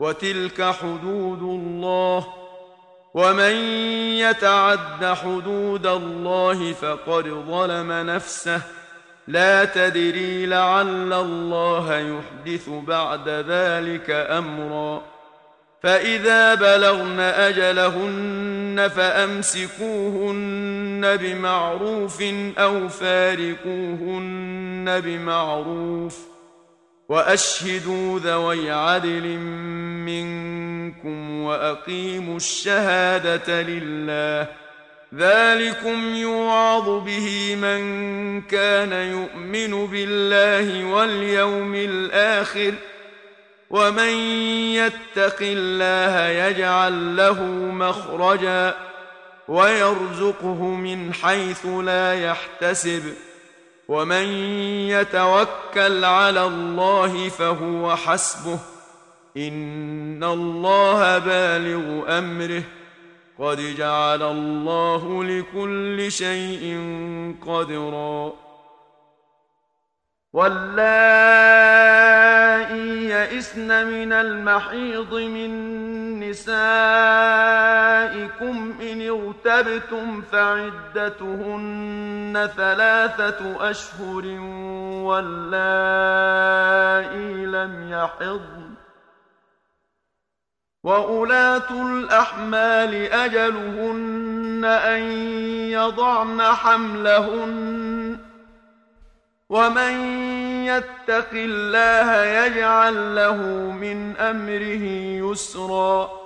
وتلك حدود الله ومن يتعد حدود الله فقد ظلم نفسه. لا تدري لعل الله يحدث بعد ذلك أمرا. فإذا بلغن أجلهن فأمسكوهن بمعروف أو فارقوهن بمعروف. وأشهدوا ذوي عدل منكم وأقيموا الشهادة لله. ذلكم يوعظ به من كان يؤمن بالله واليوم الآخر. ومن يتق الله يجعل له مخرجا ويرزقه من حيث لا يحتسب. ومن يتوكل على الله فهو حسبه. إن الله بالغ أمره. قد جعل الله لكل شيء قدرا. واللائي يئسن من المحيض من نسائكم إن ارتبتم فعدتهن ثلاثة أشهر واللائي لم يحضن وأولاة الأحمال أجلهن أن يضعن حملهن ومن يتق الله يجعل له من أمره يسرا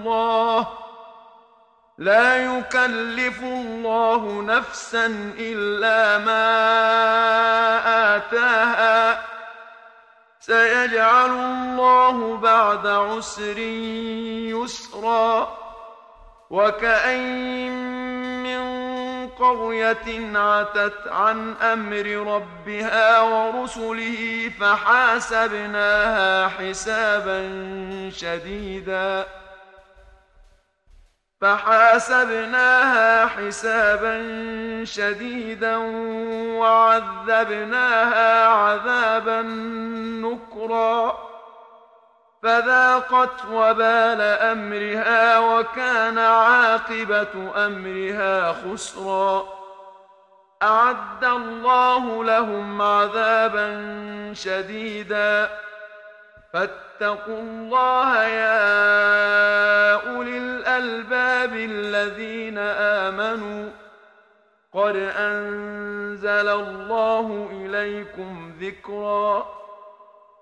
ۖ لا يكلف الله نفسا إلا ما آتاها. سيجعل الله بعد عسر يسرا. وكأين من قرية عتت عن أمر ربها ورسله فحاسبناها حسابا شديدا. فحاسبناها حسابا شديدا وعذبناها عذابا نكرا فذاقت وبال أمرها وكان عاقبة أمرها خسرا أعد الله لهم عذابا شديدا فاتقوا الله يا أولي الألباب الذين آمنوا قد أنزل الله إليكم ذكرًا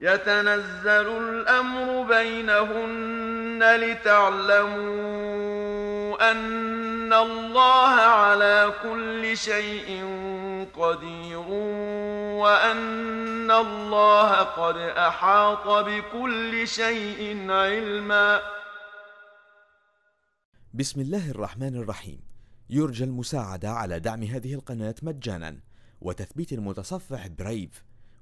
يتنزل الأمر بينهن لتعلموا أن الله على كل شيء قدير وأن الله قد أحاط بكل شيء علمًا. بسم الله الرحمن الرحيم. يرجى المساعدة على دعم هذه القناة مجانا وتثبيت المتصفح برايف